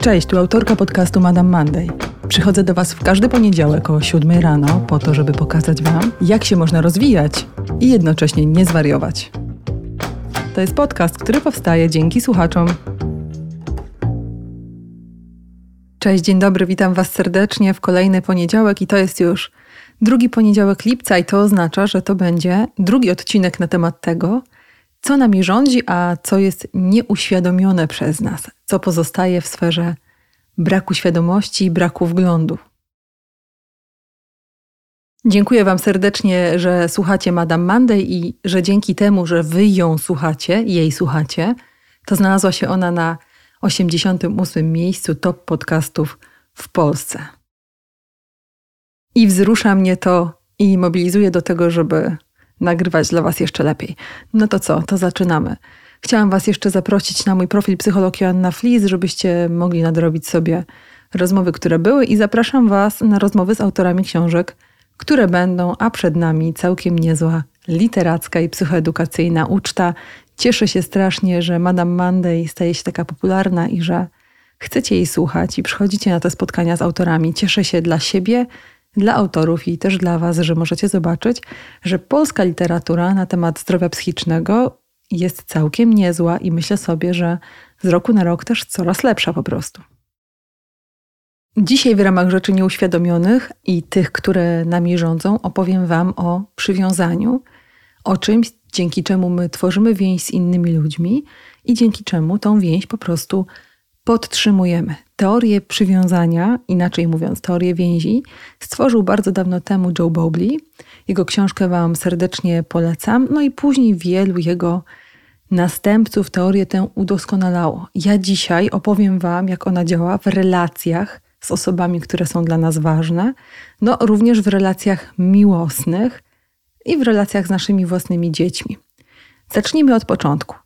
Cześć, tu autorka podcastu Madame Monday. Przychodzę do Was w każdy poniedziałek o 7 rano po to, żeby pokazać Wam, jak się można rozwijać i jednocześnie nie zwariować. To jest podcast, który powstaje dzięki słuchaczom. Cześć, dzień dobry, witam Was serdecznie w kolejny poniedziałek i to jest już drugi poniedziałek lipca i to oznacza, że to będzie drugi odcinek na temat tego, co nami rządzi, a co jest nieuświadomione przez nas, co pozostaje w sferze braku świadomości i braku wglądu. Dziękuję Wam serdecznie, że słuchacie Madame Monday i że dzięki temu, że Wy ją słuchacie, jej słuchacie, to znalazła się ona na 88 miejscu top podcastów w Polsce. I wzrusza mnie to i mobilizuje do tego, żeby nagrywać dla Was jeszcze lepiej. No to co, to zaczynamy. Chciałam Was jeszcze zaprosić na mój profil Psycholog Joanna Flis, żebyście mogli nadrobić sobie rozmowy, które były i zapraszam Was na rozmowy z autorami książek, które będą, a przed nami całkiem niezła literacka i psychoedukacyjna uczta. Cieszę się strasznie, że Madame Monday staje się taka popularna i że chcecie jej słuchać i przychodzicie na te spotkania z autorami. Cieszę się dla siebie, dla autorów i też dla Was, że możecie zobaczyć, że polska literatura na temat zdrowia psychicznego jest całkiem niezła i myślę sobie, że z roku na rok też coraz lepsza po prostu. Dzisiaj w ramach rzeczy nieuświadomionych i tych, które nami rządzą, opowiem Wam o przywiązaniu, o czymś, dzięki czemu my tworzymy więź z innymi ludźmi i dzięki czemu tą więź po prostu podtrzymujemy. Teorię przywiązania, inaczej mówiąc, teorię więzi, stworzył bardzo dawno temu Joe Bowley. Jego książkę Wam serdecznie polecam. No i później wielu jego następców teorię tę udoskonalało. Ja dzisiaj opowiem Wam, jak ona działa w relacjach z osobami, które są dla nas ważne, no również w relacjach miłosnych i w relacjach z naszymi własnymi dziećmi. Zacznijmy od początku.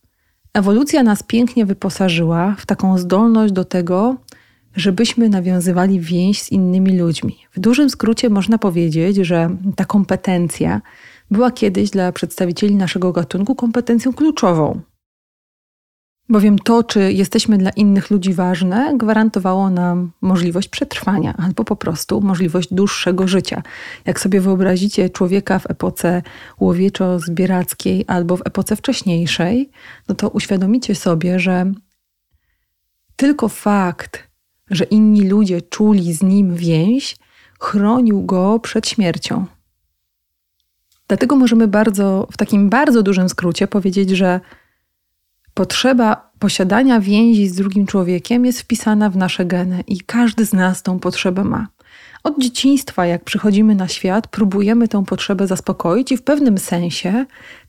Ewolucja nas pięknie wyposażyła w taką zdolność do tego, żebyśmy nawiązywali więź z innymi ludźmi. W dużym skrócie można powiedzieć, że ta kompetencja była kiedyś dla przedstawicieli naszego gatunku kompetencją kluczową. Bowiem to, czy jesteśmy dla innych ludzi ważne, gwarantowało nam możliwość przetrwania albo po prostu możliwość dłuższego życia. Jak sobie wyobrazicie człowieka w epoce łowieczo-zbierackiej albo w epoce wcześniejszej, no to uświadomicie sobie, że tylko fakt, że inni ludzie czuli z nim więź, chronił go przed śmiercią. Dlatego możemy bardzo, w takim bardzo dużym skrócie powiedzieć, że potrzeba posiadania więzi z drugim człowiekiem jest wpisana w nasze geny i każdy z nas tą potrzebę ma. Od dzieciństwa, jak przychodzimy na świat, próbujemy tę potrzebę zaspokoić, i w pewnym sensie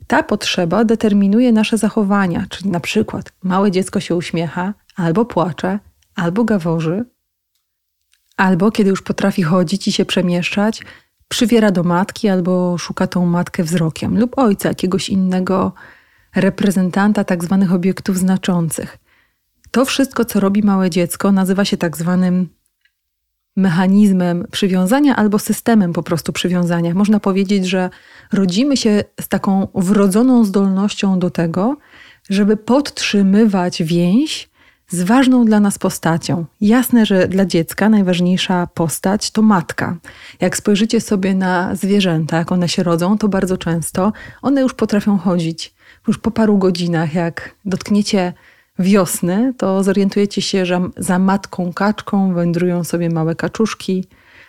ta potrzeba determinuje nasze zachowania. Czyli na przykład małe dziecko się uśmiecha, albo płacze, albo gaworzy, albo kiedy już potrafi chodzić i się przemieszczać, przywiera do matki albo szuka tą matkę wzrokiem, lub ojca jakiegoś innego reprezentanta tak zwanych obiektów znaczących. To wszystko, co robi małe dziecko, nazywa się tak zwanym mechanizmem przywiązania albo systemem po prostu przywiązania. Można powiedzieć, że rodzimy się z taką wrodzoną zdolnością do tego, żeby podtrzymywać więź z ważną dla nas postacią. Jasne, że dla dziecka najważniejsza postać to matka. Jak spojrzycie sobie na zwierzęta, jak one się rodzą, to bardzo często one już potrafią chodzić. Już po paru godzinach, jak dotkniecie wiosny, to zorientujecie się, że za matką kaczką wędrują sobie małe kaczuszki,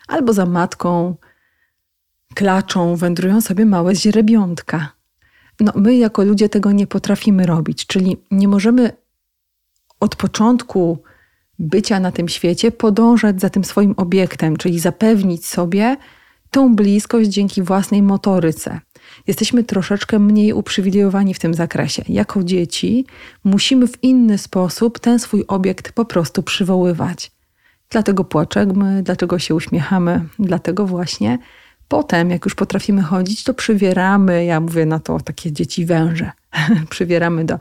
albo za matką klaczą wędrują sobie małe źrebiątka. No, my jako ludzie tego nie potrafimy robić, czyli nie możemy od początku bycia na tym świecie podążać za tym swoim obiektem, czyli zapewnić sobie tą bliskość dzięki własnej motoryce. Jesteśmy troszeczkę mniej uprzywilejowani w tym zakresie. Jako dzieci musimy w inny sposób ten swój obiekt po prostu przywoływać. Dlatego płaczemy, dlaczego się uśmiechamy, dlatego właśnie potem, jak już potrafimy chodzić, to przywieramy, ja mówię na to takie dzieci węże, przywieramy do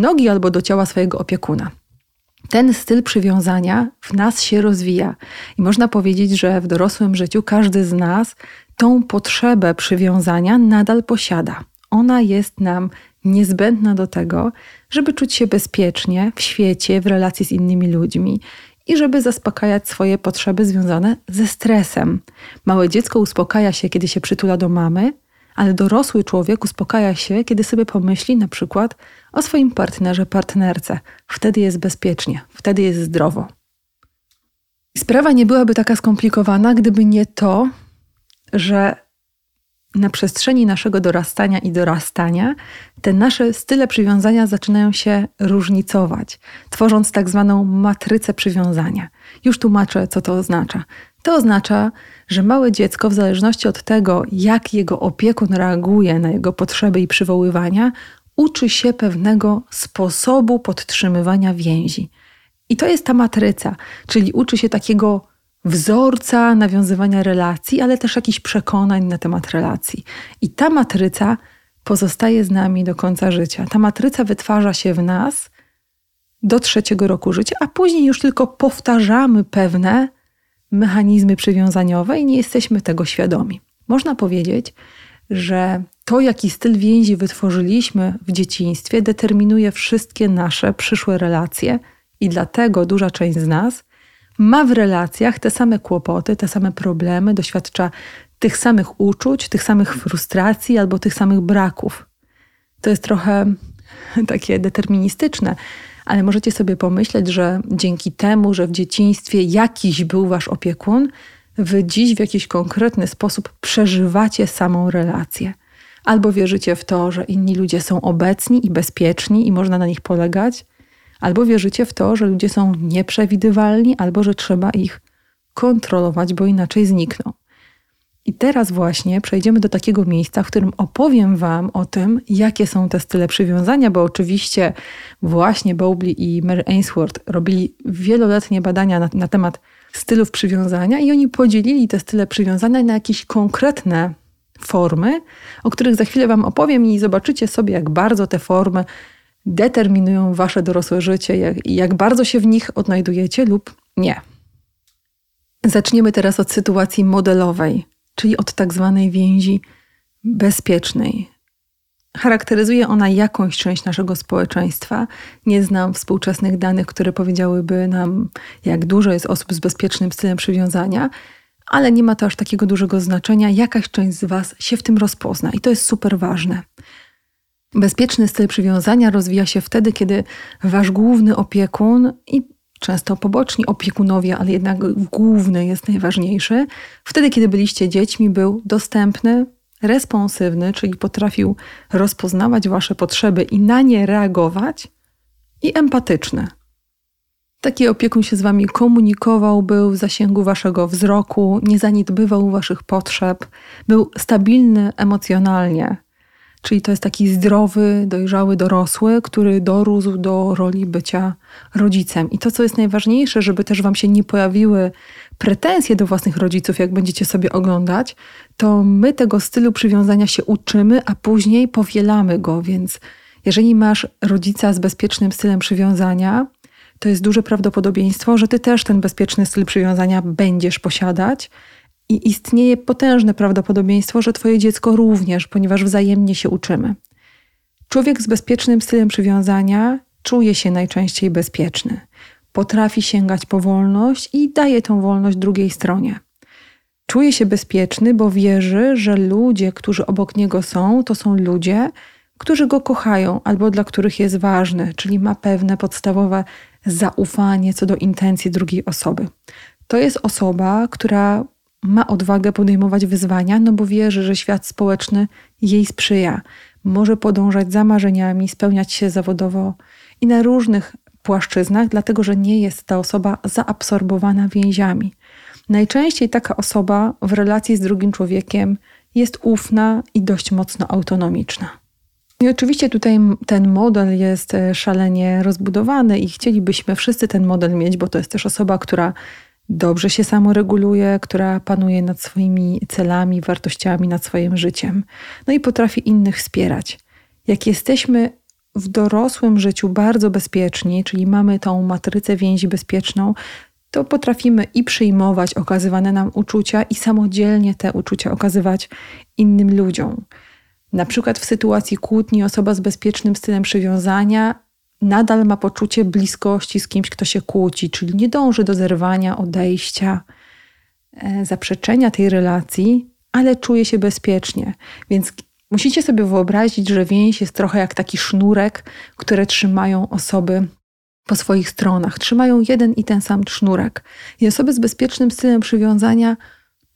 nogi albo do ciała swojego opiekuna. Ten styl przywiązania w nas się rozwija i można powiedzieć, że w dorosłym życiu każdy z nas tą potrzebę przywiązania nadal posiada. Ona jest nam niezbędna do tego, żeby czuć się bezpiecznie w świecie, w relacji z innymi ludźmi i żeby zaspokajać swoje potrzeby związane ze stresem. Małe dziecko uspokaja się, kiedy się przytula do mamy, ale dorosły człowiek uspokaja się, kiedy sobie pomyśli na przykład o swoim partnerze, partnerce. Wtedy jest bezpiecznie, wtedy jest zdrowo. Sprawa nie byłaby taka skomplikowana, gdyby nie to, że na przestrzeni naszego dorastania i dorastania te nasze style przywiązania zaczynają się różnicować, tworząc tak zwaną matrycę przywiązania. Już tłumaczę, co to oznacza. To oznacza, że małe dziecko, w zależności od tego, jak jego opiekun reaguje na jego potrzeby i przywoływania, uczy się pewnego sposobu podtrzymywania więzi. I to jest ta matryca, czyli uczy się takiego wzorca nawiązywania relacji, ale też jakichś przekonań na temat relacji. I ta matryca pozostaje z nami do końca życia. Ta matryca wytwarza się w nas do trzeciego roku życia, a później już tylko powtarzamy pewne mechanizmy przywiązaniowe i nie jesteśmy tego świadomi. Można powiedzieć, że to, jaki styl więzi wytworzyliśmy w dzieciństwie, determinuje wszystkie nasze przyszłe relacje, i dlatego duża część z nas ma w relacjach te same kłopoty, te same problemy, doświadcza tych samych uczuć, tych samych frustracji albo tych samych braków. To jest trochę takie deterministyczne, ale możecie sobie pomyśleć, że dzięki temu, że w dzieciństwie jakiś był wasz opiekun, wy dziś w jakiś konkretny sposób przeżywacie samą relację. Albo wierzycie w to, że inni ludzie są obecni i bezpieczni i można na nich polegać, albo wierzycie w to, że ludzie są nieprzewidywalni, albo że trzeba ich kontrolować, bo inaczej znikną. I teraz właśnie przejdziemy do takiego miejsca, w którym opowiem Wam o tym, jakie są te style przywiązania, bo oczywiście właśnie Bowley i Mary Ainsworth robili wieloletnie badania na, na temat stylów przywiązania i oni podzielili te style przywiązania na jakieś konkretne formy, o których za chwilę Wam opowiem i zobaczycie sobie, jak bardzo te formy determinują wasze dorosłe życie, jak, jak bardzo się w nich odnajdujecie lub nie. Zaczniemy teraz od sytuacji modelowej, czyli od tak zwanej więzi bezpiecznej. Charakteryzuje ona jakąś część naszego społeczeństwa. Nie znam współczesnych danych, które powiedziałyby nam, jak dużo jest osób z bezpiecznym stylem przywiązania, ale nie ma to aż takiego dużego znaczenia. Jakaś część z Was się w tym rozpozna i to jest super ważne. Bezpieczny styl przywiązania rozwija się wtedy, kiedy wasz główny opiekun i często poboczni opiekunowie, ale jednak główny jest najważniejszy, wtedy, kiedy byliście dziećmi, był dostępny, responsywny, czyli potrafił rozpoznawać wasze potrzeby i na nie reagować, i empatyczny. Taki opiekun się z wami komunikował, był w zasięgu waszego wzroku, nie zaniedbywał waszych potrzeb, był stabilny emocjonalnie, Czyli to jest taki zdrowy, dojrzały dorosły, który dorósł do roli bycia rodzicem. I to, co jest najważniejsze, żeby też Wam się nie pojawiły pretensje do własnych rodziców, jak będziecie sobie oglądać, to my tego stylu przywiązania się uczymy, a później powielamy go. Więc jeżeli masz rodzica z bezpiecznym stylem przywiązania, to jest duże prawdopodobieństwo, że ty też ten bezpieczny styl przywiązania będziesz posiadać i istnieje potężne prawdopodobieństwo, że Twoje dziecko również, ponieważ wzajemnie się uczymy. Człowiek z bezpiecznym stylem przywiązania czuje się najczęściej bezpieczny. Potrafi sięgać po wolność i daje tą wolność drugiej stronie. Czuje się bezpieczny, bo wierzy, że ludzie, którzy obok niego są, to są ludzie, którzy go kochają albo dla których jest ważny, czyli ma pewne podstawowe zaufanie co do intencji drugiej osoby. To jest osoba, która ma odwagę podejmować wyzwania, no bo wierzy, że świat społeczny jej sprzyja. Może podążać za marzeniami, spełniać się zawodowo i na różnych płaszczyznach, dlatego że nie jest ta osoba zaabsorbowana więziami. Najczęściej taka osoba w relacji z drugim człowiekiem jest ufna i dość mocno autonomiczna. I oczywiście tutaj ten model jest e, szalenie rozbudowany i chcielibyśmy wszyscy ten model mieć, bo to jest też osoba, która dobrze się samoreguluje, która panuje nad swoimi celami, wartościami, nad swoim życiem. No i potrafi innych wspierać. Jak jesteśmy w dorosłym życiu bardzo bezpieczni, czyli mamy tą matrycę więzi bezpieczną, to potrafimy i przyjmować okazywane nam uczucia, i samodzielnie te uczucia okazywać innym ludziom. Na przykład w sytuacji kłótni osoba z bezpiecznym stylem przywiązania nadal ma poczucie bliskości z kimś, kto się kłóci, czyli nie dąży do zerwania, odejścia, e, zaprzeczenia tej relacji, ale czuje się bezpiecznie. Więc musicie sobie wyobrazić, że więź jest trochę jak taki sznurek, które trzymają osoby po swoich stronach. Trzymają jeden i ten sam sznurek. I osoby z bezpiecznym stylem przywiązania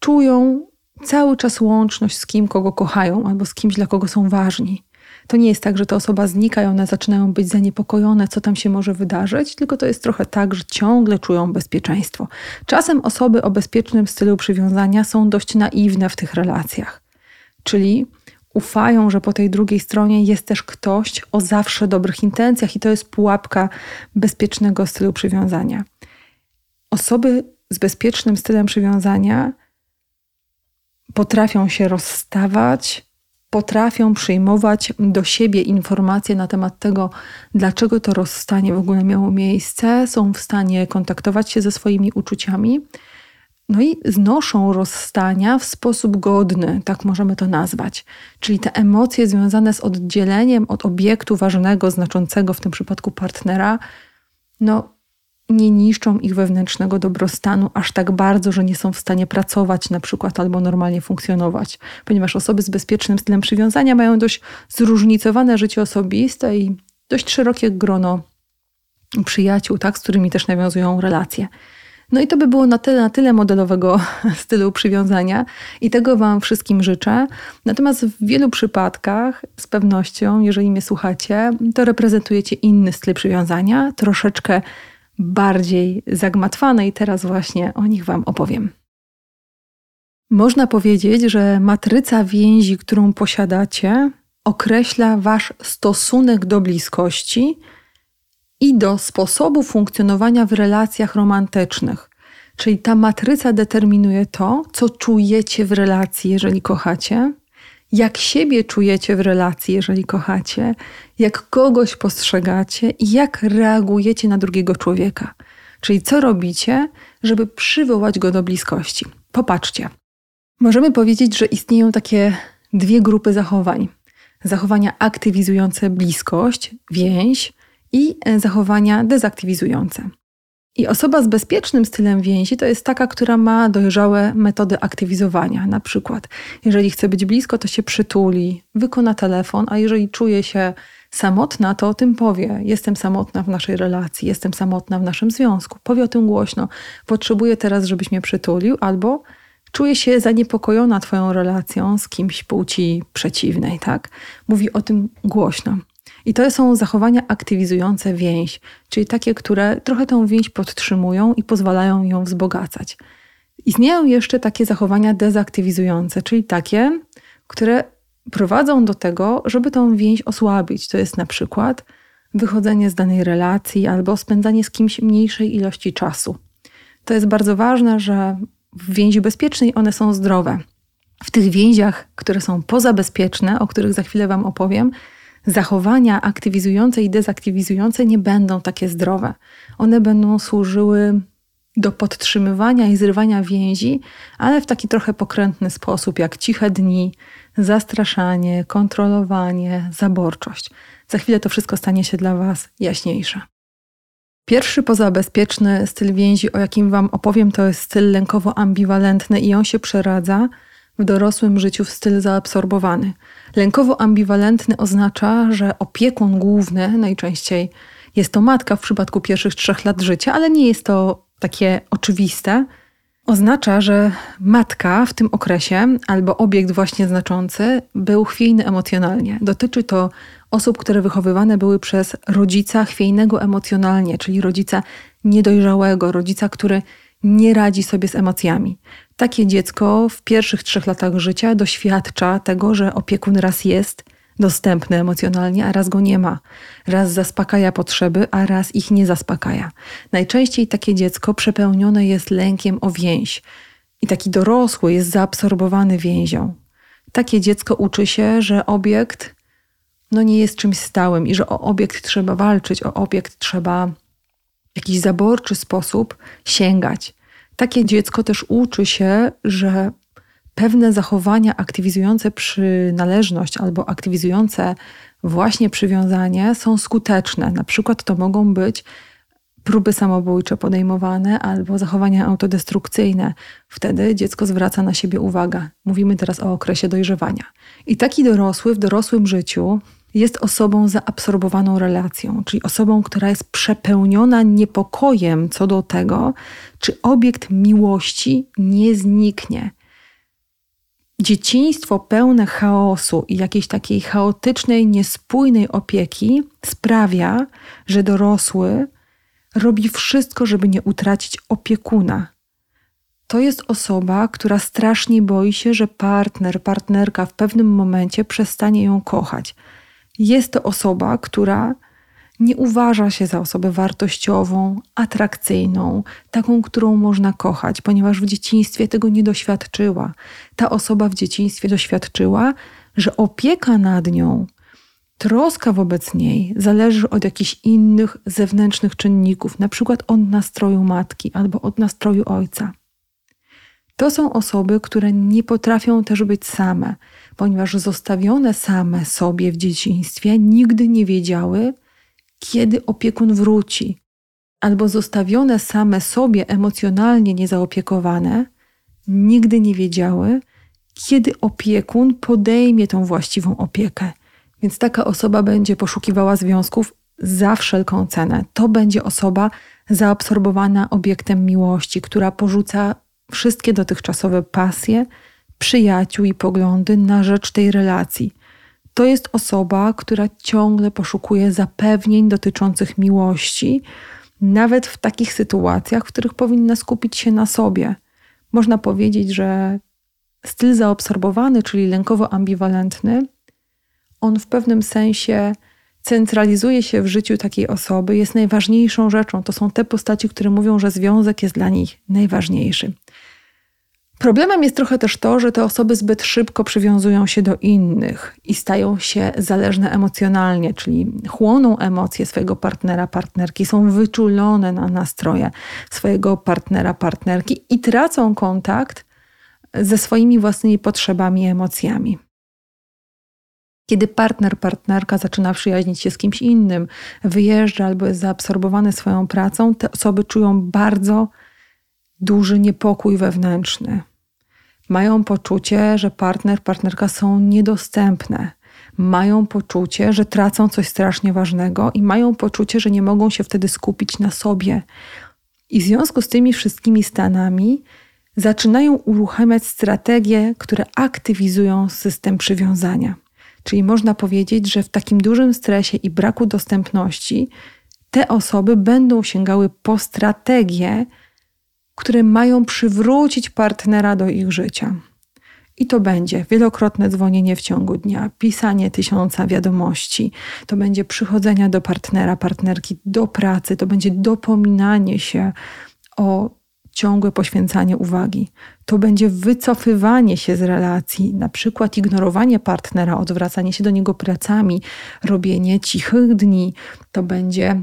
czują cały czas łączność z kim, kogo kochają, albo z kimś, dla kogo są ważni. To nie jest tak, że ta osoba znika i one zaczynają być zaniepokojone, co tam się może wydarzyć, tylko to jest trochę tak, że ciągle czują bezpieczeństwo. Czasem osoby o bezpiecznym stylu przywiązania są dość naiwne w tych relacjach, czyli ufają, że po tej drugiej stronie jest też ktoś o zawsze dobrych intencjach i to jest pułapka bezpiecznego stylu przywiązania. Osoby z bezpiecznym stylem przywiązania potrafią się rozstawać, potrafią przyjmować do siebie informacje na temat tego, dlaczego to rozstanie w ogóle miało miejsce, są w stanie kontaktować się ze swoimi uczuciami. No i znoszą rozstania w sposób godny, tak możemy to nazwać. Czyli te emocje związane z oddzieleniem od obiektu ważnego, znaczącego w tym przypadku partnera, no nie niszczą ich wewnętrznego dobrostanu aż tak bardzo, że nie są w stanie pracować na przykład albo normalnie funkcjonować, ponieważ osoby z bezpiecznym stylem przywiązania mają dość zróżnicowane życie osobiste i dość szerokie grono przyjaciół, tak, z którymi też nawiązują relacje. No i to by było na tyle, na tyle modelowego stylu przywiązania i tego Wam wszystkim życzę. Natomiast w wielu przypadkach, z pewnością, jeżeli mnie słuchacie, to reprezentujecie inny styl przywiązania, troszeczkę bardziej zagmatwane i teraz właśnie o nich Wam opowiem. Można powiedzieć, że matryca więzi, którą posiadacie, określa Wasz stosunek do bliskości i do sposobu funkcjonowania w relacjach romantycznych. Czyli ta matryca determinuje to, co czujecie w relacji, jeżeli kochacie, jak siebie czujecie w relacji, jeżeli kochacie, jak kogoś postrzegacie i jak reagujecie na drugiego człowieka. Czyli co robicie, żeby przywołać go do bliskości. Popatrzcie. Możemy powiedzieć, że istnieją takie dwie grupy zachowań: zachowania aktywizujące bliskość, więź i zachowania dezaktywizujące. I osoba z bezpiecznym stylem więzi to jest taka, która ma dojrzałe metody aktywizowania. Na przykład, jeżeli chce być blisko, to się przytuli, wykona telefon, a jeżeli czuje się samotna, to o tym powie. Jestem samotna w naszej relacji, jestem samotna w naszym związku. Powie o tym głośno. Potrzebuję teraz, żebyś mnie przytulił, albo czuję się zaniepokojona Twoją relacją z kimś płci przeciwnej, tak? Mówi o tym głośno. I to są zachowania aktywizujące więź, czyli takie, które trochę tą więź podtrzymują i pozwalają ją wzbogacać. Istnieją jeszcze takie zachowania dezaktywizujące, czyli takie, które prowadzą do tego, żeby tą więź osłabić. To jest na przykład wychodzenie z danej relacji albo spędzanie z kimś mniejszej ilości czasu. To jest bardzo ważne, że w więzi bezpiecznej one są zdrowe. W tych więziach, które są pozabezpieczne, o których za chwilę Wam opowiem, zachowania aktywizujące i dezaktywizujące nie będą takie zdrowe. One będą służyły do podtrzymywania i zrywania więzi, ale w taki trochę pokrętny sposób, jak ciche dni, zastraszanie, kontrolowanie, zaborczość. Za chwilę to wszystko stanie się dla Was jaśniejsze. Pierwszy pozabezpieczny styl więzi, o jakim Wam opowiem, to jest styl lękowo-ambiwalentny i on się przeradza w dorosłym życiu w styl zaabsorbowany. Lękowo-ambiwalentny oznacza, że opiekun główny najczęściej jest to matka w przypadku pierwszych trzech lat życia, ale nie jest to takie oczywiste. Oznacza, że matka w tym okresie albo obiekt właśnie znaczący był chwiejny emocjonalnie. Dotyczy to osób, które wychowywane były przez rodzica chwiejnego emocjonalnie, czyli rodzica niedojrzałego, rodzica, który nie radzi sobie z emocjami. Takie dziecko w pierwszych trzech latach życia doświadcza tego, że opiekun raz jest dostępny emocjonalnie, a raz go nie ma. Raz zaspokaja potrzeby, a raz ich nie zaspokaja. Najczęściej takie dziecko przepełnione jest lękiem o więź i taki dorosły jest zaabsorbowany więzią. Takie dziecko uczy się, że obiekt no nie jest czymś stałym i że o obiekt trzeba walczyć, o obiekt trzeba w jakiś zaborczy sposób sięgać. Takie dziecko też uczy się, że pewne zachowania aktywizujące przynależność albo aktywizujące właśnie przywiązanie są skuteczne. Na przykład to mogą być próby samobójcze podejmowane albo zachowania autodestrukcyjne. Wtedy dziecko zwraca na siebie uwagę. Mówimy teraz o okresie dojrzewania. I taki dorosły w dorosłym życiu jest osobą zaabsorbowaną relacją, czyli osobą, która jest przepełniona niepokojem co do tego, czy obiekt miłości nie zniknie. Dzieciństwo pełne chaosu i jakiejś takiej chaotycznej, niespójnej opieki sprawia, że dorosły robi wszystko, żeby nie utracić opiekuna. To jest osoba, która strasznie boi się, że partner, partnerka w pewnym momencie przestanie ją kochać. Jest to osoba, która nie uważa się za osobę wartościową, atrakcyjną, taką, którą można kochać, ponieważ w dzieciństwie tego nie doświadczyła. Ta osoba w dzieciństwie doświadczyła, że opieka nad nią, troska wobec niej zależy od jakichś innych zewnętrznych czynników, na przykład od nastroju matki albo od nastroju ojca. To są osoby, które nie potrafią też być same, ponieważ zostawione same sobie w dzieciństwie nigdy nie wiedziały, kiedy opiekun wróci, albo zostawione same sobie emocjonalnie niezaopiekowane, nigdy nie wiedziały, kiedy opiekun podejmie tą właściwą opiekę. Więc taka osoba będzie poszukiwała związków za wszelką cenę. To będzie osoba zaabsorbowana obiektem miłości, która porzuca wszystkie dotychczasowe pasje, przyjaciół i poglądy na rzecz tej relacji. To jest osoba, która ciągle poszukuje zapewnień dotyczących miłości, nawet w takich sytuacjach, w których powinna skupić się na sobie. Można powiedzieć, że styl zaobserwowany, czyli lękowo-ambiwalentny, on w pewnym sensie centralizuje się w życiu takiej osoby, jest najważniejszą rzeczą. To są te postaci, które mówią, że związek jest dla nich najważniejszy. Problemem jest trochę też to, że te osoby zbyt szybko przywiązują się do innych i stają się zależne emocjonalnie, czyli chłoną emocje swojego partnera, partnerki, są wyczulone na nastroje swojego partnera, partnerki i tracą kontakt ze swoimi własnymi potrzebami i emocjami. Kiedy partner, partnerka zaczyna przyjaźnić się z kimś innym, wyjeżdża albo jest zaabsorbowany swoją pracą, te osoby czują bardzo duży niepokój wewnętrzny. Mają poczucie, że partner, partnerka są niedostępne. Mają poczucie, że tracą coś strasznie ważnego i mają poczucie, że nie mogą się wtedy skupić na sobie. I w związku z tymi wszystkimi stanami zaczynają uruchamiać strategie, które aktywizują system przywiązania. Czyli można powiedzieć, że w takim dużym stresie i braku dostępności te osoby będą sięgały po strategie, które mają przywrócić partnera do ich życia. I to będzie wielokrotne dzwonienie w ciągu dnia, pisanie tysiąca wiadomości, to będzie przychodzenie do partnera, partnerki do pracy, to będzie dopominanie się o ciągłe poświęcanie uwagi. To będzie wycofywanie się z relacji, na przykład ignorowanie partnera, odwracanie się do niego pracami, robienie cichych dni. To będzie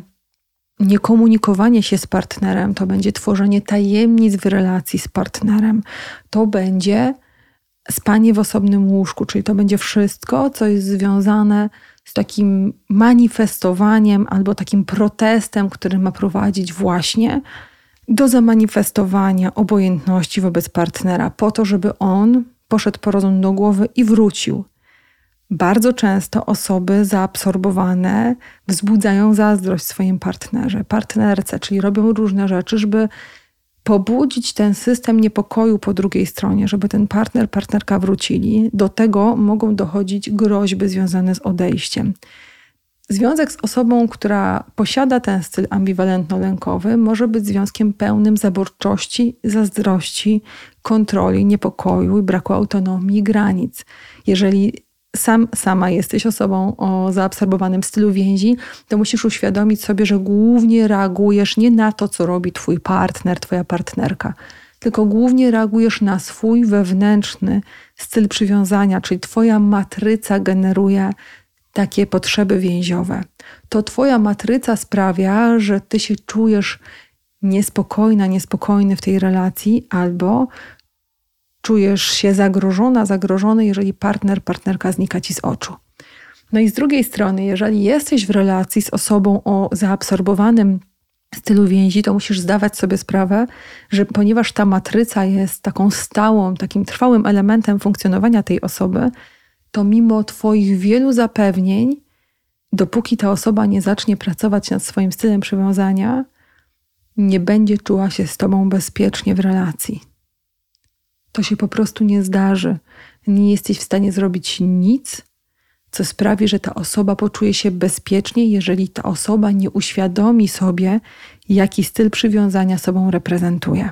niekomunikowanie się z partnerem, to będzie tworzenie tajemnic w relacji z partnerem, to będzie spanie w osobnym łóżku, czyli to będzie wszystko, co jest związane z takim manifestowaniem albo takim protestem, który ma prowadzić właśnie do zamanifestowania obojętności wobec partnera, po to, żeby on poszedł po rozum do głowy i wrócił. Bardzo często osoby zaabsorbowane wzbudzają zazdrość swoim partnerze, partnerce, czyli robią różne rzeczy, żeby pobudzić ten system niepokoju po drugiej stronie, żeby ten partner, partnerka wrócili. Do tego mogą dochodzić groźby związane z odejściem. Związek z osobą, która posiada ten styl ambiwalentno-lękowy, może być związkiem pełnym zaborczości, zazdrości, kontroli, niepokoju i braku autonomii granic. Jeżeli sam, sama jesteś osobą o zaabsorbowanym stylu więzi, to musisz uświadomić sobie, że głównie reagujesz nie na to, co robi twój partner, twoja partnerka, tylko głównie reagujesz na swój wewnętrzny styl przywiązania, czyli twoja matryca generuje takie potrzeby więziowe. To Twoja matryca sprawia, że Ty się czujesz niespokojna, niespokojny w tej relacji, albo czujesz się zagrożona, zagrożony, jeżeli partner, partnerka znika ci z oczu. No i z drugiej strony, jeżeli jesteś w relacji z osobą o zaabsorbowanym stylu więzi, to musisz zdawać sobie sprawę, że ponieważ ta matryca jest taką stałą, takim trwałym elementem funkcjonowania tej osoby, to mimo Twoich wielu zapewnień, dopóki ta osoba nie zacznie pracować nad swoim stylem przywiązania, nie będzie czuła się z Tobą bezpiecznie w relacji. To się po prostu nie zdarzy. Nie jesteś w stanie zrobić nic, co sprawi, że ta osoba poczuje się bezpiecznie, jeżeli ta osoba nie uświadomi sobie, jaki styl przywiązania sobą reprezentuje.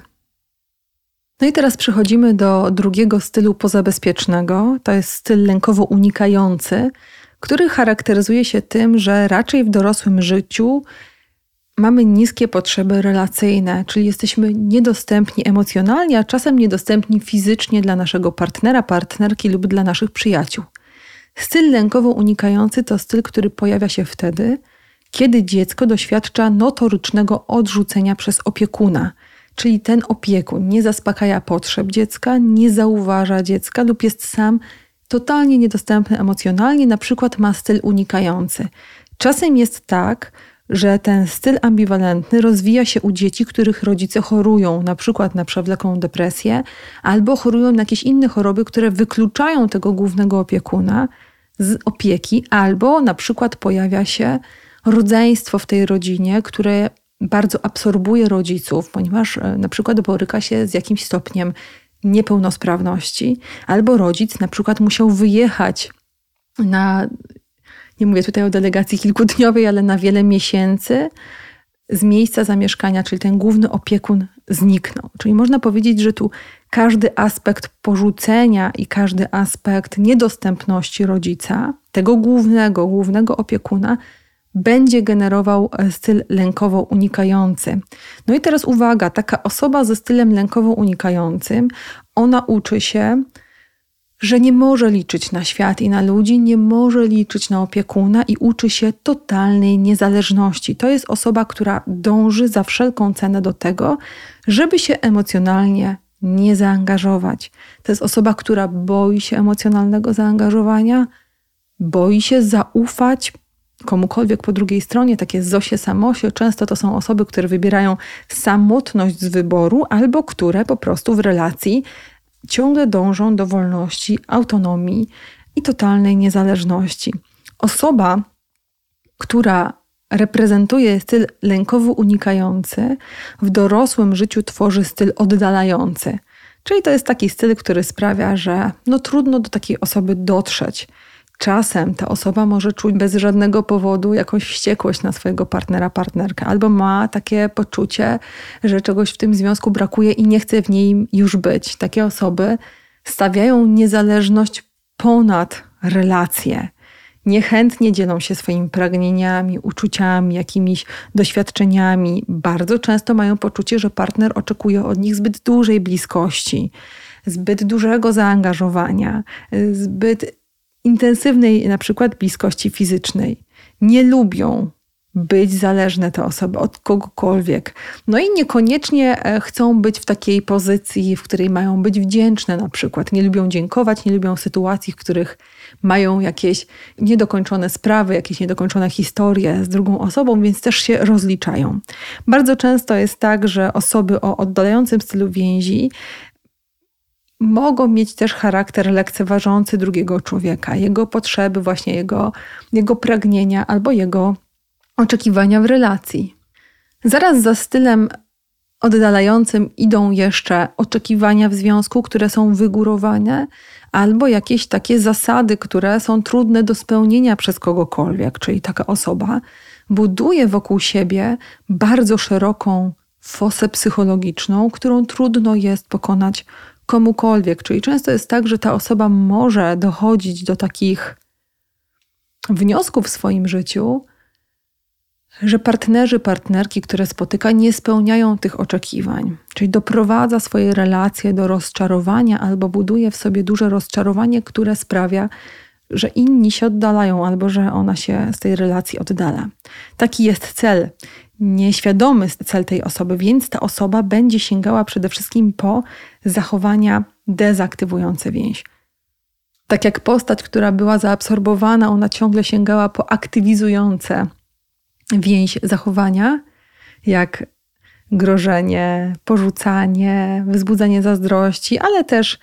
No i teraz przechodzimy do drugiego stylu pozabezpiecznego. To jest styl lękowo unikający, który charakteryzuje się tym, że raczej w dorosłym życiu mamy niskie potrzeby relacyjne, czyli jesteśmy niedostępni emocjonalnie, a czasem niedostępni fizycznie dla naszego partnera, partnerki lub dla naszych przyjaciół. Styl lękowo unikający to styl, który pojawia się wtedy, kiedy dziecko doświadcza notorycznego odrzucenia przez opiekuna, czyli ten opiekun nie zaspokaja potrzeb dziecka, nie zauważa dziecka lub jest sam totalnie niedostępny emocjonalnie, na przykład ma styl unikający. Czasem jest tak, że ten styl ambiwalentny rozwija się u dzieci, których rodzice chorują, na przykład na przewlekłą depresję, albo chorują na jakieś inne choroby, które wykluczają tego głównego opiekuna z opieki, albo na przykład pojawia się rodzeństwo w tej rodzinie, które bardzo absorbuje rodziców, ponieważ e, na przykład boryka się z jakimś stopniem niepełnosprawności, albo rodzic na przykład musiał wyjechać na nie mówię tutaj o delegacji kilkudniowej, ale na wiele miesięcy z miejsca zamieszkania, czyli ten główny opiekun zniknął. Czyli można powiedzieć, że tu każdy aspekt porzucenia i każdy aspekt niedostępności rodzica, tego głównego, głównego opiekuna, będzie generował styl lękowo unikający. No i teraz uwaga, taka osoba ze stylem lękowo unikającym, ona uczy się że nie może liczyć na świat i na ludzi, nie może liczyć na opiekuna i uczy się totalnej niezależności. To jest osoba, która dąży za wszelką cenę do tego, żeby się emocjonalnie nie zaangażować. To jest osoba, która boi się emocjonalnego zaangażowania, boi się zaufać komukolwiek po drugiej stronie, takie zosie samosie. Często to są osoby, które wybierają samotność z wyboru albo które po prostu w relacji ciągle dążą do wolności, autonomii i totalnej niezależności. Osoba, która reprezentuje styl lękowo unikający, w dorosłym życiu tworzy styl oddalający. Czyli to jest taki styl, który sprawia, że no trudno do takiej osoby dotrzeć. Czasem ta osoba może czuć bez żadnego powodu jakąś wściekłość na swojego partnera, partnerkę, albo ma takie poczucie, że czegoś w tym związku brakuje i nie chce w niej już być. Takie osoby stawiają niezależność ponad relacje. Niechętnie dzielą się swoimi pragnieniami, uczuciami, jakimiś doświadczeniami. Bardzo często mają poczucie, że partner oczekuje od nich zbyt dużej bliskości, zbyt dużego zaangażowania, zbyt intensywnej na przykład bliskości fizycznej. Nie lubią być zależne te osoby od kogokolwiek. No i niekoniecznie e, chcą być w takiej pozycji, w której mają być wdzięczne na przykład. Nie lubią dziękować, nie lubią sytuacji, w których mają jakieś niedokończone sprawy, jakieś niedokończone historie z drugą osobą, więc też się rozliczają. Bardzo często jest tak, że osoby o oddalającym stylu więzi mogą mieć też charakter lekceważący drugiego człowieka, jego potrzeby, właśnie jego, jego pragnienia albo jego oczekiwania w relacji. Zaraz za stylem oddalającym idą jeszcze oczekiwania w związku, które są wygórowane, albo jakieś takie zasady, które są trudne do spełnienia przez kogokolwiek, czyli taka osoba buduje wokół siebie bardzo szeroką fosę psychologiczną, którą trudno jest pokonać komukolwiek. Czyli często jest tak, że ta osoba może dochodzić do takich wniosków w swoim życiu, że partnerzy, partnerki, które spotyka, nie spełniają tych oczekiwań. Czyli doprowadza swoje relacje do rozczarowania albo buduje w sobie duże rozczarowanie, które sprawia, że inni się oddalają albo że ona się z tej relacji oddala. Taki jest cel nieświadomy cel tej osoby, więc ta osoba będzie sięgała przede wszystkim po zachowania dezaktywujące więź. Tak jak postać, która była zaabsorbowana, ona ciągle sięgała po aktywizujące więź zachowania, jak grożenie, porzucanie, wzbudzanie zazdrości, ale też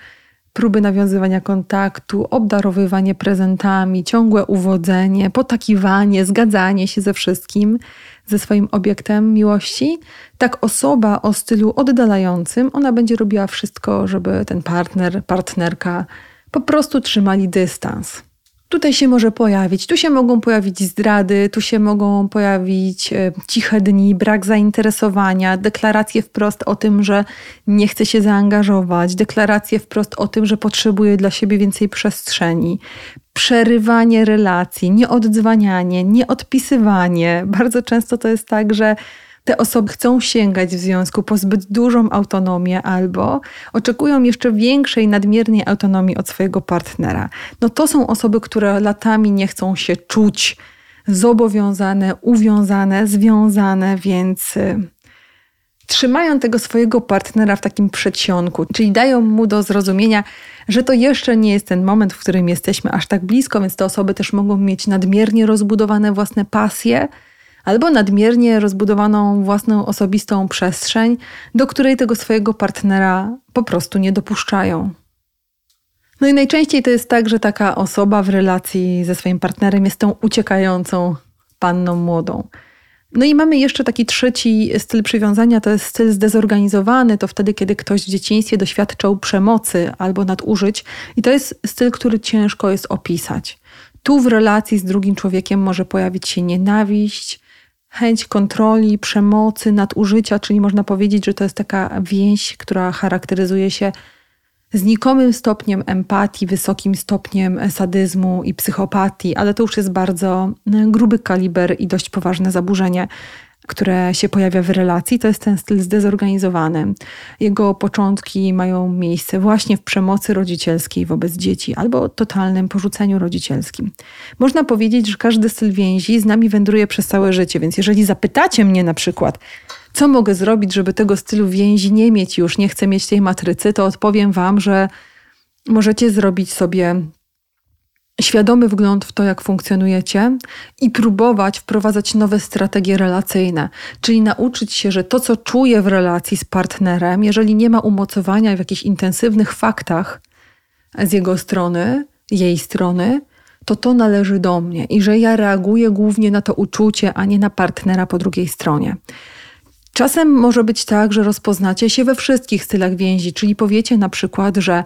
próby nawiązywania kontaktu, obdarowywanie prezentami, ciągłe uwodzenie, potakiwanie, zgadzanie się ze wszystkim, ze swoim obiektem miłości, tak osoba o stylu oddalającym, ona będzie robiła wszystko, żeby ten partner, partnerka po prostu trzymali dystans. Tutaj się może pojawić, tu się mogą pojawić zdrady, tu się mogą pojawić e, ciche dni, brak zainteresowania, deklaracje wprost o tym, że nie chce się zaangażować, deklaracje wprost o tym, że potrzebuje dla siebie więcej przestrzeni, przerywanie relacji, nieoddzwanianie, nieodpisywanie. Bardzo często to jest tak, że te osoby chcą sięgać w związku po zbyt dużą autonomię albo oczekują jeszcze większej, nadmiernej autonomii od swojego partnera. No to są osoby, które latami nie chcą się czuć zobowiązane, uwiązane, związane, więc y, trzymają tego swojego partnera w takim przedsionku, czyli dają mu do zrozumienia, że to jeszcze nie jest ten moment, w którym jesteśmy aż tak blisko, więc te osoby też mogą mieć nadmiernie rozbudowane własne pasje albo nadmiernie rozbudowaną własną osobistą przestrzeń, do której tego swojego partnera po prostu nie dopuszczają. No i najczęściej to jest tak, że taka osoba w relacji ze swoim partnerem jest tą uciekającą panną młodą. No i mamy jeszcze taki trzeci styl przywiązania, to jest styl zdezorganizowany, to wtedy, kiedy ktoś w dzieciństwie doświadczał przemocy albo nadużyć, i to jest styl, który ciężko jest opisać. Tu w relacji z drugim człowiekiem może pojawić się nienawiść, chęć kontroli, przemocy, nadużycia, czyli można powiedzieć, że to jest taka więź, która charakteryzuje się znikomym stopniem empatii, wysokim stopniem sadyzmu i psychopatii, ale to już jest bardzo gruby kaliber i dość poważne zaburzenie które się pojawia w relacji, to jest ten styl zdezorganizowany. Jego początki mają miejsce właśnie w przemocy rodzicielskiej wobec dzieci albo totalnym porzuceniu rodzicielskim. Można powiedzieć, że każdy styl więzi z nami wędruje przez całe życie, więc jeżeli zapytacie mnie na przykład, co mogę zrobić, żeby tego stylu więzi nie mieć już, nie chcę mieć tej matrycy, to odpowiem Wam, że możecie zrobić sobie świadomy wgląd w to, jak funkcjonujecie i próbować wprowadzać nowe strategie relacyjne, czyli nauczyć się, że to, co czuję w relacji z partnerem, jeżeli nie ma umocowania w jakichś intensywnych faktach z jego strony, jej strony, to to należy do mnie i że ja reaguję głównie na to uczucie, a nie na partnera po drugiej stronie. Czasem może być tak, że rozpoznacie się we wszystkich stylach więzi, czyli powiecie na przykład, że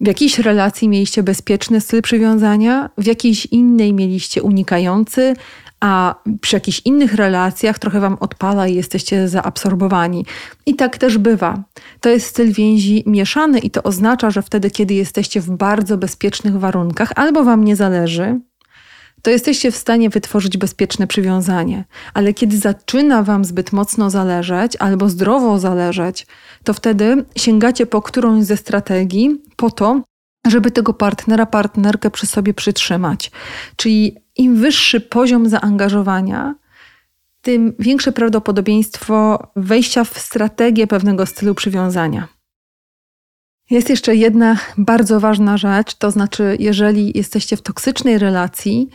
w jakiejś relacji mieliście bezpieczny styl przywiązania, w jakiejś innej mieliście unikający, a przy jakichś innych relacjach trochę wam odpala i jesteście zaabsorbowani. I tak też bywa. To jest styl więzi mieszany i to oznacza, że wtedy, kiedy jesteście w bardzo bezpiecznych warunkach, albo wam nie zależy, to jesteście w stanie wytworzyć bezpieczne przywiązanie. Ale kiedy zaczyna Wam zbyt mocno zależeć albo zdrowo zależeć, to wtedy sięgacie po którąś ze strategii po to, żeby tego partnera, partnerkę przy sobie przytrzymać. Czyli im wyższy poziom zaangażowania, tym większe prawdopodobieństwo wejścia w strategię pewnego stylu przywiązania. Jest jeszcze jedna bardzo ważna rzecz, to znaczy, jeżeli jesteście w toksycznej relacji,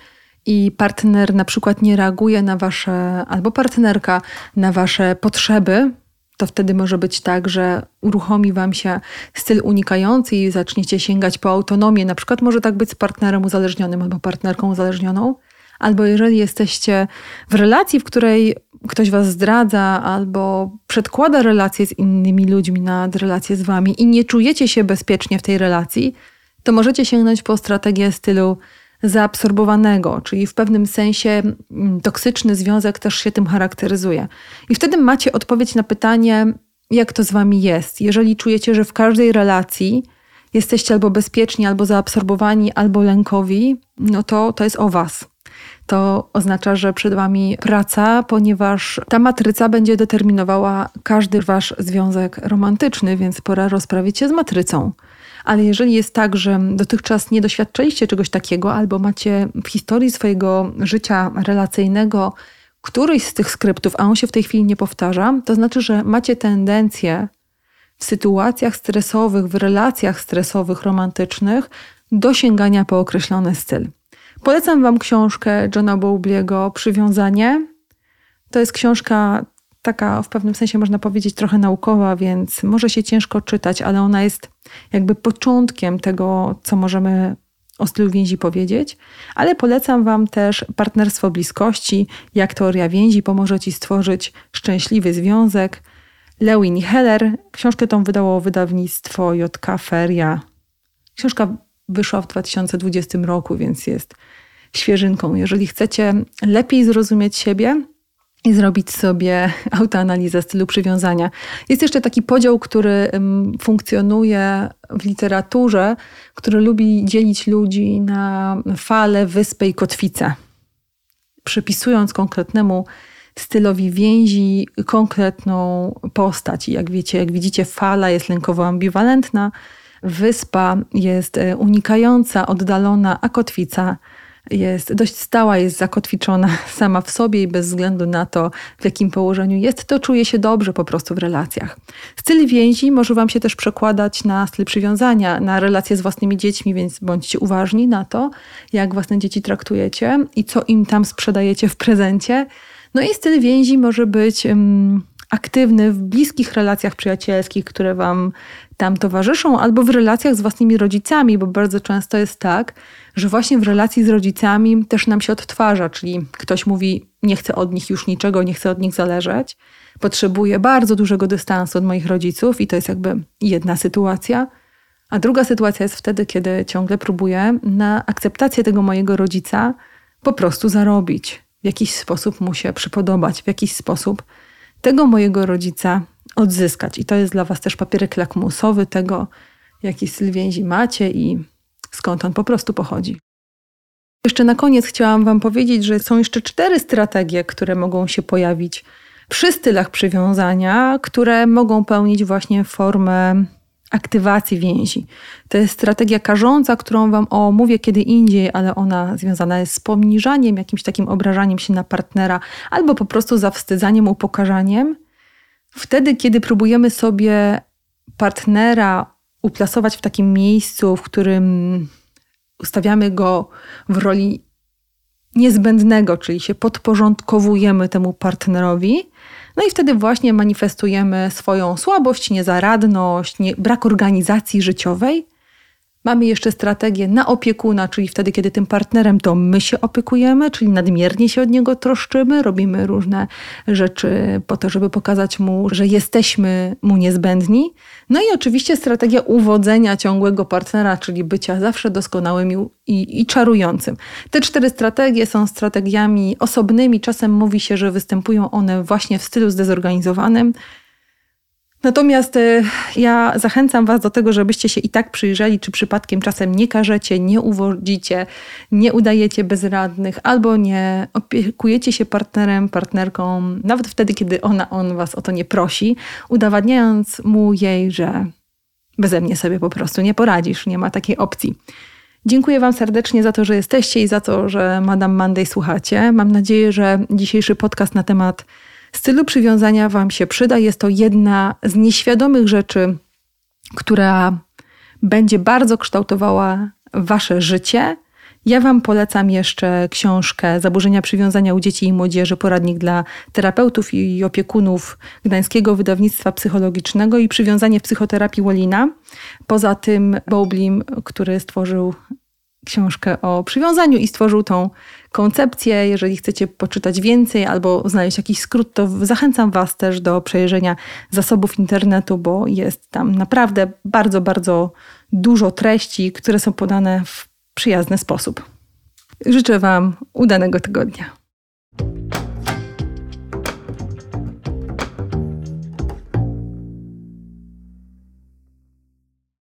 i partner na przykład nie reaguje na wasze, albo partnerka na wasze potrzeby, to wtedy może być tak, że uruchomi wam się styl unikający i zaczniecie sięgać po autonomię. Na przykład może tak być z partnerem uzależnionym albo partnerką uzależnioną. Albo jeżeli jesteście w relacji, w której ktoś was zdradza albo przedkłada relacje z innymi ludźmi nad relacje z wami i nie czujecie się bezpiecznie w tej relacji, to możecie sięgnąć po strategię stylu zaabsorbowanego, czyli w pewnym sensie mm, toksyczny związek też się tym charakteryzuje. I wtedy macie odpowiedź na pytanie, jak to z wami jest. Jeżeli czujecie, że w każdej relacji jesteście albo bezpieczni, albo zaabsorbowani, albo lękowi, no to to jest o was. To oznacza, że przed Wami praca, ponieważ ta matryca będzie determinowała każdy Wasz związek romantyczny, więc pora rozprawić się z matrycą. Ale jeżeli jest tak, że dotychczas nie doświadczyliście czegoś takiego, albo macie w historii swojego życia relacyjnego któryś z tych skryptów, a on się w tej chwili nie powtarza, to znaczy, że macie tendencję w sytuacjach stresowych, w relacjach stresowych, romantycznych do sięgania po określony styl. Polecam Wam książkę Johna Bowlbiego Przywiązanie. To jest książka taka w pewnym sensie można powiedzieć trochę naukowa, więc może się ciężko czytać, ale ona jest jakby początkiem tego, co możemy o stylu więzi powiedzieć, ale polecam Wam też partnerstwo bliskości, jak teoria więzi pomoże Ci stworzyć szczęśliwy związek. Lewin Heller, książkę tą wydało wydawnictwo JK Feria. Książka wyszła w 2020 roku, więc jest świeżynką. Jeżeli chcecie lepiej zrozumieć siebie, i zrobić sobie autoanalizę stylu przywiązania. Jest jeszcze taki podział, który funkcjonuje w literaturze, który lubi dzielić ludzi na fale, wyspę i kotwicę. Przypisując konkretnemu stylowi więzi konkretną postać. I jak wiecie, jak widzicie, fala jest lękowo ambiwalentna, wyspa jest e, unikająca, oddalona, a kotwica jest dość stała, jest zakotwiczona sama w sobie i bez względu na to, w jakim położeniu jest, to czuje się dobrze po prostu w relacjach. Styl więzi może Wam się też przekładać na styl przywiązania, na relacje z własnymi dziećmi, więc bądźcie uważni na to, jak własne dzieci traktujecie i co im tam sprzedajecie w prezencie. No i styl więzi może być aktywny w bliskich relacjach przyjacielskich, które Wam tam towarzyszą, albo w relacjach z własnymi rodzicami, bo bardzo często jest tak, że właśnie w relacji z rodzicami też nam się odtwarza, czyli ktoś mówi, nie chcę od nich już niczego, nie chcę od nich zależeć, potrzebuję bardzo dużego dystansu od moich rodziców i to jest jakby jedna sytuacja. A druga sytuacja jest wtedy, kiedy ciągle próbuję na akceptację tego mojego rodzica po prostu zarobić, w jakiś sposób mu się przypodobać, w jakiś sposób tego mojego rodzica odzyskać. I to jest dla Was też papierek lakmusowy tego, jaki styl więzi macie i skąd on po prostu pochodzi. Jeszcze na koniec chciałam Wam powiedzieć, że są jeszcze cztery strategie, które mogą się pojawić przy stylach przywiązania, które mogą pełnić właśnie formę aktywacji więzi. To jest strategia karząca, którą Wam omówię kiedy indziej, ale ona związana jest z pomniżaniem, jakimś takim obrażaniem się na partnera albo po prostu zawstydzaniem, upokarzaniem. Wtedy, kiedy próbujemy sobie partnera uplasować w takim miejscu, w którym ustawiamy go w roli niezbędnego, czyli się podporządkowujemy temu partnerowi. No i wtedy właśnie manifestujemy swoją słabość, niezaradność, nie, brak organizacji życiowej, Mamy jeszcze strategię na opiekuna, czyli wtedy, kiedy tym partnerem to my się opiekujemy, czyli nadmiernie się od niego troszczymy, robimy różne rzeczy po to, żeby pokazać mu, że jesteśmy mu niezbędni. No i oczywiście strategia uwodzenia ciągłego partnera, czyli bycia zawsze doskonałym i, i czarującym. Te cztery strategie są strategiami osobnymi. Czasem mówi się, że występują one właśnie w stylu zdezorganizowanym. Natomiast y, ja zachęcam Was do tego, żebyście się i tak przyjrzeli, czy przypadkiem czasem nie karzecie, nie uwodzicie, nie udajecie bezradnych, albo nie opiekujecie się partnerem, partnerką, nawet wtedy, kiedy ona, on Was o to nie prosi, udowadniając mu jej, że beze mnie sobie po prostu nie poradzisz, nie ma takiej opcji. Dziękuję Wam serdecznie za to, że jesteście i za to, że Madame Monday słuchacie. Mam nadzieję, że dzisiejszy podcast na temat stylu przywiązania Wam się przyda. Jest to jedna z nieświadomych rzeczy, która będzie bardzo kształtowała Wasze życie. Ja Wam polecam jeszcze książkę Zaburzenia przywiązania u dzieci i młodzieży, poradnik dla terapeutów i opiekunów Gdańskiego Wydawnictwa Psychologicznego i Przywiązanie w psychoterapii Wolina. Poza tym Bowblim, który stworzył książkę o przywiązaniu i stworzył tą koncepcję. Jeżeli chcecie poczytać więcej albo znaleźć jakiś skrót, to zachęcam Was też do przejrzenia zasobów internetu, bo jest tam naprawdę bardzo, bardzo dużo treści, które są podane w przyjazny sposób. Życzę Wam udanego tygodnia.